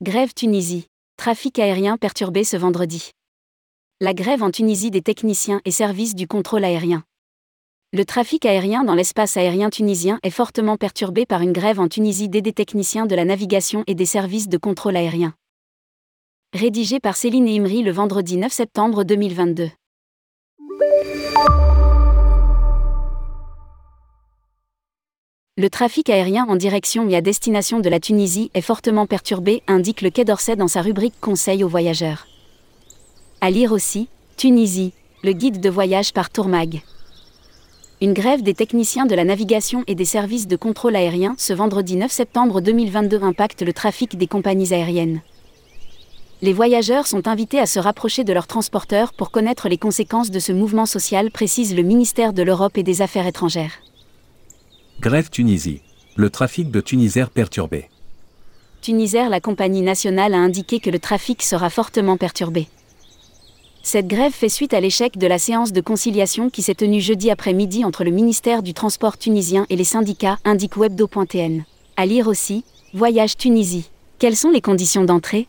Grève Tunisie. Trafic aérien perturbé ce vendredi. La grève en Tunisie des techniciens et services du contrôle aérien. Le trafic aérien dans l'espace aérien tunisien est fortement perturbé par une grève en Tunisie des techniciens de la navigation et des services de contrôle aérien. Rédigé par Céline Imri le vendredi 9 septembre 2022. Le trafic aérien en direction et à destination de la Tunisie est fortement perturbé, indique le Quai d'Orsay dans sa rubrique Conseil aux voyageurs. À lire aussi, Tunisie, le guide de voyage par Tourmag. Une grève des techniciens de la navigation et des services de contrôle aérien ce vendredi 9 septembre 2022 impacte le trafic des compagnies aériennes. Les voyageurs sont invités à se rapprocher de leurs transporteurs pour connaître les conséquences de ce mouvement social, précise le ministère de l'Europe et des Affaires étrangères. Grève Tunisie. Le trafic de Tunisair perturbé. Tunisair, la compagnie nationale, a indiqué que le trafic sera fortement perturbé. Cette grève fait suite à l'échec de la séance de conciliation qui s'est tenue jeudi après-midi entre le ministère du Transport tunisien et les syndicats, indique webdo.tn. À lire aussi, Voyage Tunisie. Quelles sont les conditions d'entrée?